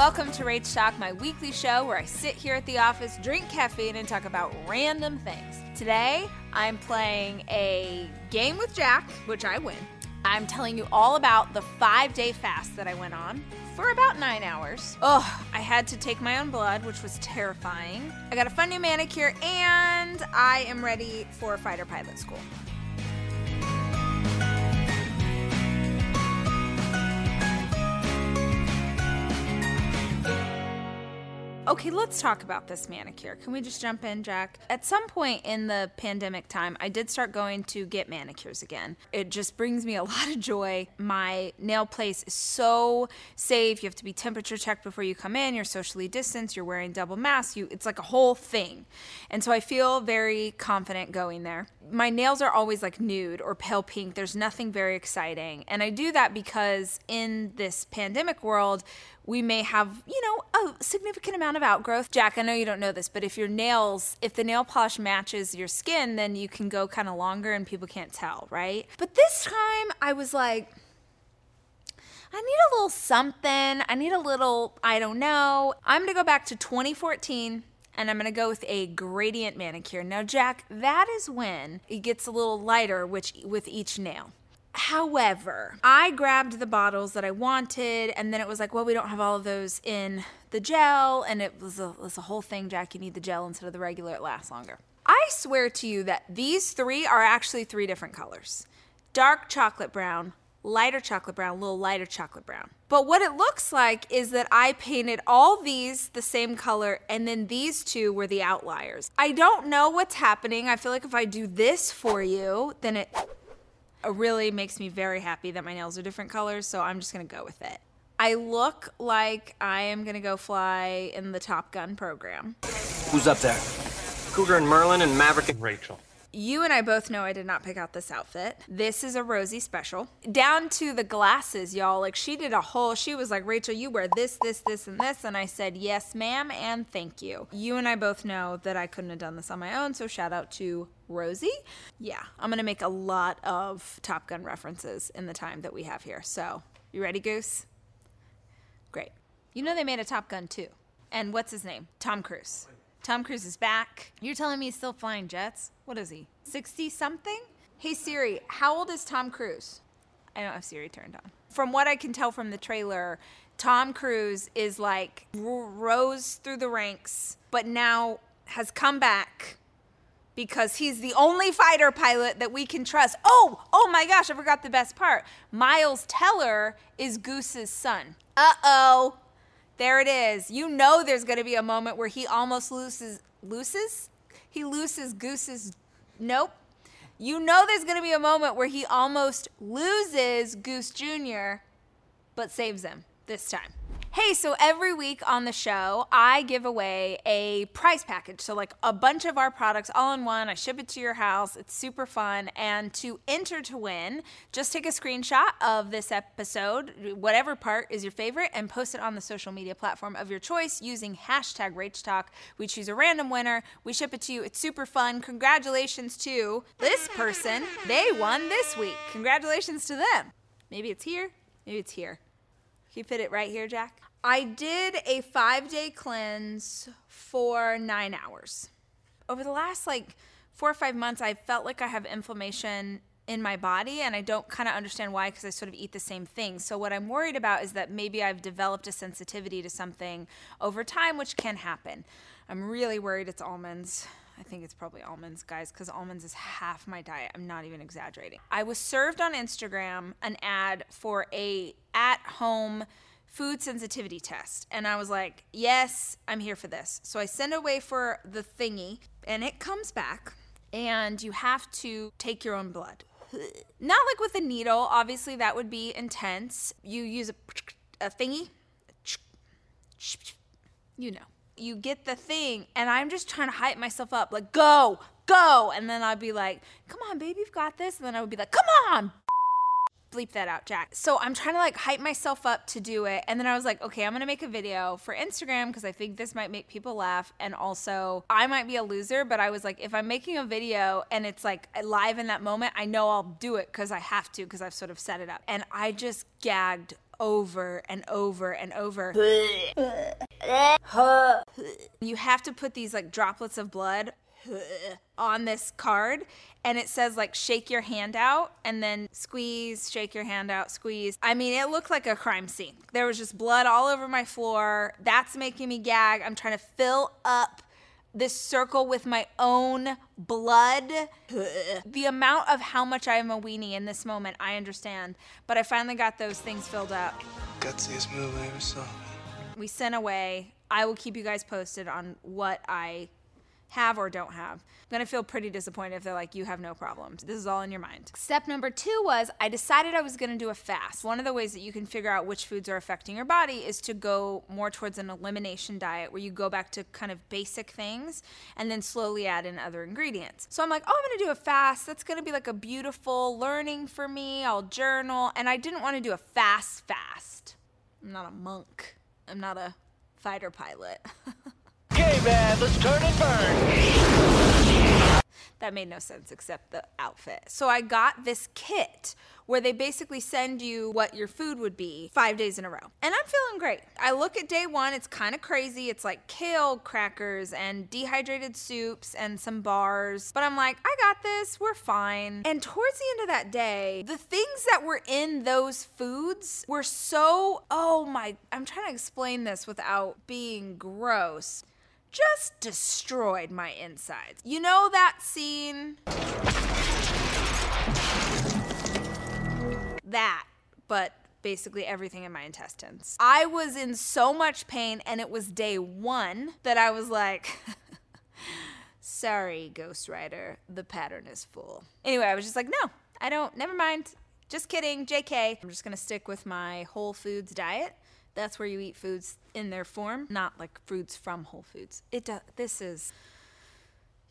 Welcome to Rach Talk, my weekly show where I sit here at the office, drink caffeine, and talk about random things. Today, I'm playing a game with Jack, which I win. I'm telling you all about the five day fast that I went on for about nine hours. Ugh, I had to take my own blood, which was terrifying. I got a fun new manicure, and I am ready for fighter pilot school. Okay, let's talk about this manicure. Can we just jump in, Jack? At some point in the pandemic time, I did start going to get manicures again. It just brings me a lot of joy. My nail place is so safe. You have to be temperature checked before you come in. You're socially distanced. You're wearing double masks. You, it's like a whole thing. And so I feel very confident going there. My nails are always like nude or pale pink. There's nothing very exciting. And I do that because in this pandemic world, we may have, you know, a significant amount of outgrowth. Jack, I know you don't know this, but if your nails, if the nail polish matches your skin, then you can go kind of longer and people can't tell, right? But this time I was like, I need a little something. I need a little, I don't know. I'm gonna go back to 2014 and I'm gonna go with a gradient manicure. Now, Jack, that is when it gets a little lighter which, with each nail. However, I grabbed the bottles that I wanted, and then it was like, well, we don't have all of those in the gel, and it was a, it was a whole thing, Jack. You need the gel instead of the regular, it lasts longer. I swear to you that these three are actually three different colors dark chocolate brown, lighter chocolate brown, a little lighter chocolate brown. But what it looks like is that I painted all these the same color and then these two were the outliers. I don't know what's happening. I feel like if I do this for you, then it really makes me very happy that my nails are different colors, so I'm just gonna go with it. I look like I am gonna go fly in the Top Gun program. Who's up there? Cougar and Merlin and Maverick and Rachel. You and I both know I did not pick out this outfit. This is a Rosie special. Down to the glasses, y'all. Like, she did a whole, she was like, Rachel, you wear this, this, this, and this. And I said, yes, ma'am, and thank you. You and I both know that I couldn't have done this on my own, so shout out to Rosie. Yeah, I'm gonna make a lot of Top Gun references in the time that we have here. So, you ready, Goose? Great. You know they made a Top Gun too. And what's his name? Tom Cruise. Tom Cruise is back. You're telling me he's still flying jets? What is he? 60 something? Hey Siri, how old is Tom Cruise? I don't have Siri turned on. From what I can tell from the trailer, Tom Cruise is like rose through the ranks, but now has come back because he's the only fighter pilot that we can trust. Oh, oh my gosh, I forgot the best part. Miles Teller is Goose's son. Uh oh. There it is. You know there's going to be a moment where he almost loses loses? He loses Goose's Nope. You know there's going to be a moment where he almost loses Goose Jr. but saves him this time. Hey, so every week on the show, I give away a prize package. So, like a bunch of our products all in one. I ship it to your house. It's super fun. And to enter to win, just take a screenshot of this episode, whatever part is your favorite, and post it on the social media platform of your choice using hashtag RachTalk. We choose a random winner. We ship it to you. It's super fun. Congratulations to this person. They won this week. Congratulations to them. Maybe it's here. Maybe it's here. You fit it right here, Jack? I did a five day cleanse for nine hours. Over the last like four or five months, I felt like I have inflammation in my body and I don't kind of understand why because I sort of eat the same thing. So, what I'm worried about is that maybe I've developed a sensitivity to something over time, which can happen. I'm really worried it's almonds. I think it's probably almonds, guys, because almonds is half my diet. I'm not even exaggerating. I was served on Instagram an ad for a at home food sensitivity test. And I was like, yes, I'm here for this. So I send away for the thingy, and it comes back, and you have to take your own blood. Not like with a needle, obviously, that would be intense. You use a, a thingy, you know you get the thing and I'm just trying to hype myself up, like, go, go. And then I'd be like, come on, baby, you've got this. And then I would be like, come on. Bleep that out, Jack. So I'm trying to like hype myself up to do it. And then I was like, okay, I'm gonna make a video for Instagram because I think this might make people laugh. And also, I might be a loser, but I was like, if I'm making a video and it's like live in that moment, I know I'll do it because I have to because I've sort of set it up. And I just gagged over and over and over. you have to put these like droplets of blood on this card and it says like shake your hand out and then squeeze shake your hand out squeeze i mean it looked like a crime scene there was just blood all over my floor that's making me gag i'm trying to fill up this circle with my own blood. the amount of how much I am a weenie in this moment, I understand. But I finally got those things filled up. Gutsiest move I ever saw. We sent away. I will keep you guys posted on what I have or don't have. I'm gonna feel pretty disappointed if they're like, you have no problems. This is all in your mind. Step number two was I decided I was gonna do a fast. One of the ways that you can figure out which foods are affecting your body is to go more towards an elimination diet where you go back to kind of basic things and then slowly add in other ingredients. So I'm like, oh, I'm gonna do a fast. That's gonna be like a beautiful learning for me. I'll journal. And I didn't wanna do a fast fast. I'm not a monk, I'm not a fighter pilot. Let's turn and burn. That made no sense except the outfit. So I got this kit where they basically send you what your food would be five days in a row. And I'm feeling great. I look at day one, it's kind of crazy. It's like kale crackers and dehydrated soups and some bars. But I'm like, I got this, we're fine. And towards the end of that day, the things that were in those foods were so, oh my, I'm trying to explain this without being gross just destroyed my insides. You know that scene? That, but basically everything in my intestines. I was in so much pain, and it was day one that I was like, sorry, Ghost Rider, the pattern is full. Anyway, I was just like, no, I don't, never mind. Just kidding, JK. I'm just gonna stick with my Whole Foods diet. That's where you eat foods in their form, not like foods from Whole Foods. It does. This is.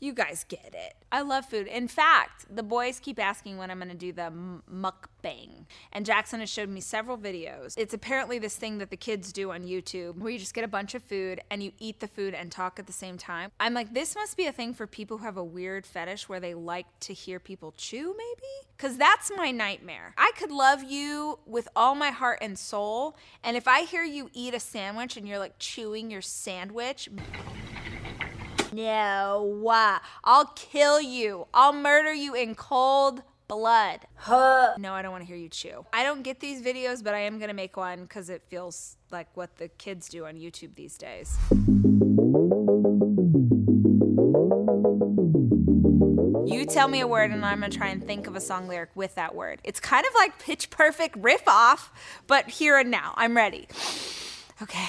You guys get it. I love food. In fact, the boys keep asking when I'm going to do the mukbang. And Jackson has showed me several videos. It's apparently this thing that the kids do on YouTube where you just get a bunch of food and you eat the food and talk at the same time. I'm like, this must be a thing for people who have a weird fetish where they like to hear people chew, maybe? Because that's my nightmare. I could love you with all my heart and soul. And if I hear you eat a sandwich and you're like chewing your sandwich, no, I'll kill you. I'll murder you in cold blood. Huh. No, I don't want to hear you chew. I don't get these videos, but I am going to make one because it feels like what the kids do on YouTube these days. You tell me a word, and I'm going to try and think of a song lyric with that word. It's kind of like pitch perfect riff off, but here and now. I'm ready. Okay.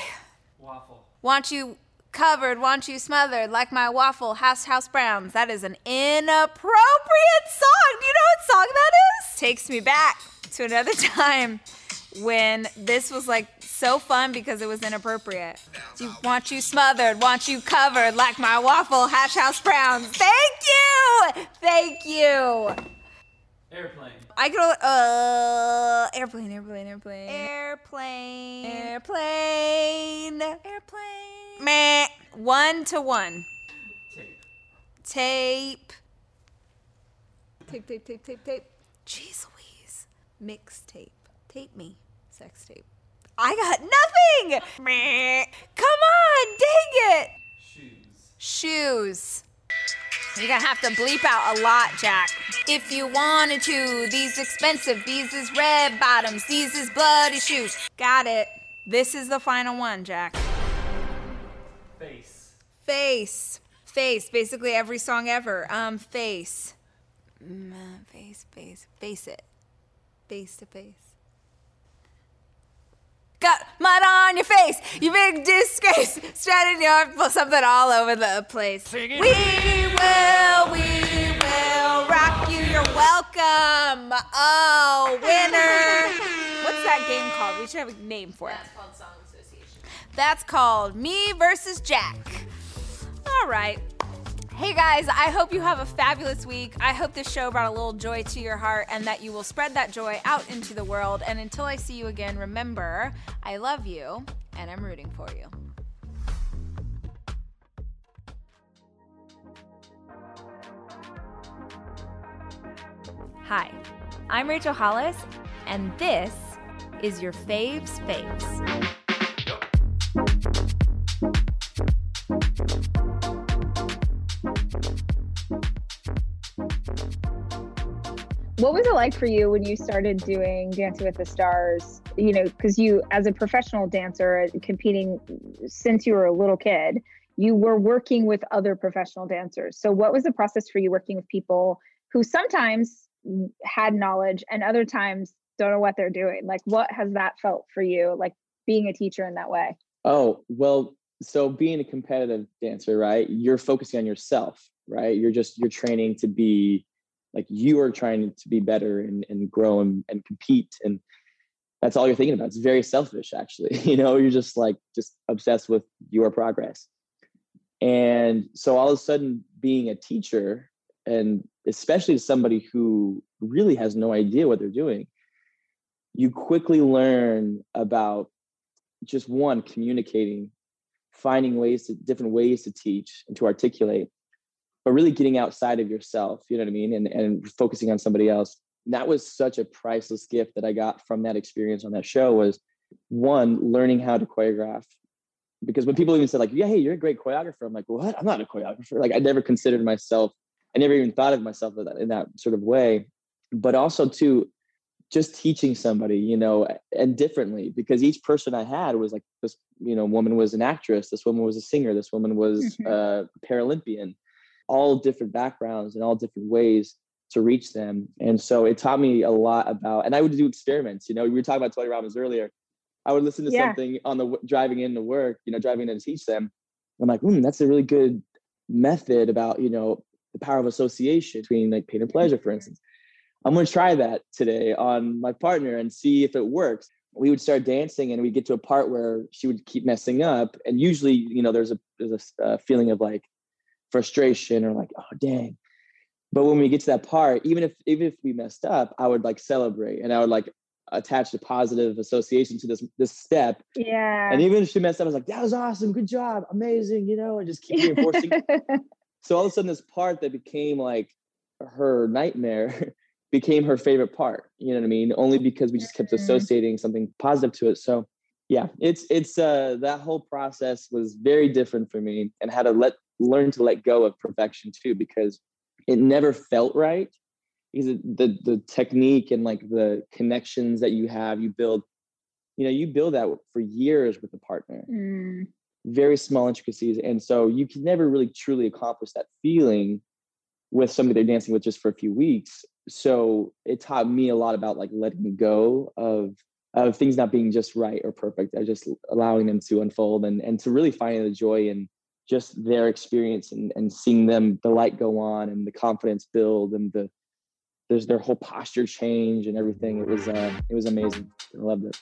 Waffle. Want you covered, want you smothered, like my waffle, house house browns. That is an inappropriate song. Do you know what song that is? Takes me back to another time when this was like so fun because it was inappropriate. Do want you smothered, want you covered, like my waffle, hash house browns. Thank you, thank you. Airplane. I could uh airplane, airplane, airplane, airplane, airplane, airplane. Meh. One to one. Tape. Tape. Tape, tape, tape, tape, tape. Jeez Louise. Mixtape. Tape me. Sex tape. I got nothing. Meh. Come on, dang it. Shoes. Shoes. You're gonna have to bleep out a lot, Jack. If you wanted to, these expensive, these is red bottoms, these is bloody shoes. Got it. This is the final one, Jack. Face. Face. Face. Basically every song ever. Um, face. Mm, uh, face, face. Face it. Face to face. Got mud on your face, you big disgrace. Stranded your something all over the place. We will, we will rock you. You're welcome. Oh, winner. What's that game called? We should have a name for it. That's called Song Association. That's called Me versus Jack. All right. Hey guys, I hope you have a fabulous week. I hope this show brought a little joy to your heart and that you will spread that joy out into the world. And until I see you again, remember, I love you and I'm rooting for you. Hi, I'm Rachel Hollis, and this is your faves faves. What was it like for you when you started doing Dancing with the Stars? You know, because you, as a professional dancer, uh, competing since you were a little kid, you were working with other professional dancers. So, what was the process for you working with people who sometimes had knowledge and other times don't know what they're doing? Like, what has that felt for you, like being a teacher in that way? Oh, well, so being a competitive dancer, right? You're focusing on yourself, right? You're just, you're training to be like you are trying to be better and, and grow and, and compete and that's all you're thinking about. It's very selfish actually you know you're just like just obsessed with your progress. And so all of a sudden being a teacher and especially somebody who really has no idea what they're doing you quickly learn about just one communicating finding ways to different ways to teach and to articulate but really getting outside of yourself, you know what I mean? And, and focusing on somebody else. That was such a priceless gift that I got from that experience on that show was one, learning how to choreograph. Because when people even said like, yeah, hey, you're a great choreographer. I'm like, what? I'm not a choreographer. Like I never considered myself, I never even thought of myself in that, in that sort of way. But also too, just teaching somebody, you know, and differently because each person I had was like this, you know, woman was an actress, this woman was a singer, this woman was mm-hmm. a Paralympian all different backgrounds and all different ways to reach them. And so it taught me a lot about, and I would do experiments. You know, we were talking about Tony Robbins earlier. I would listen to yeah. something on the driving into work, you know, driving in to teach them. I'm like, hmm, that's a really good method about, you know, the power of association between like pain and pleasure, for instance. I'm going to try that today on my partner and see if it works. We would start dancing and we'd get to a part where she would keep messing up. And usually, you know, there's a, there's a, a feeling of like, frustration or like, oh dang. But when we get to that part, even if even if we messed up, I would like celebrate and I would like attach a positive association to this this step. Yeah. And even if she messed up, I was like, that was awesome, good job, amazing, you know, and just keep reinforcing. so all of a sudden, this part that became like her nightmare became her favorite part. You know what I mean? Only because we just kept mm-hmm. associating something positive to it. So yeah, it's it's uh that whole process was very different for me and had to let learn to let go of perfection too because it never felt right because the the technique and like the connections that you have you build you know you build that for years with a partner mm. very small intricacies and so you can never really truly accomplish that feeling with somebody they're dancing with just for a few weeks so it taught me a lot about like letting go of of things not being just right or perfect of just allowing them to unfold and and to really find the joy in just their experience and, and seeing them the light go on and the confidence build and the there's their whole posture change and everything. It was uh, it was amazing. I loved it.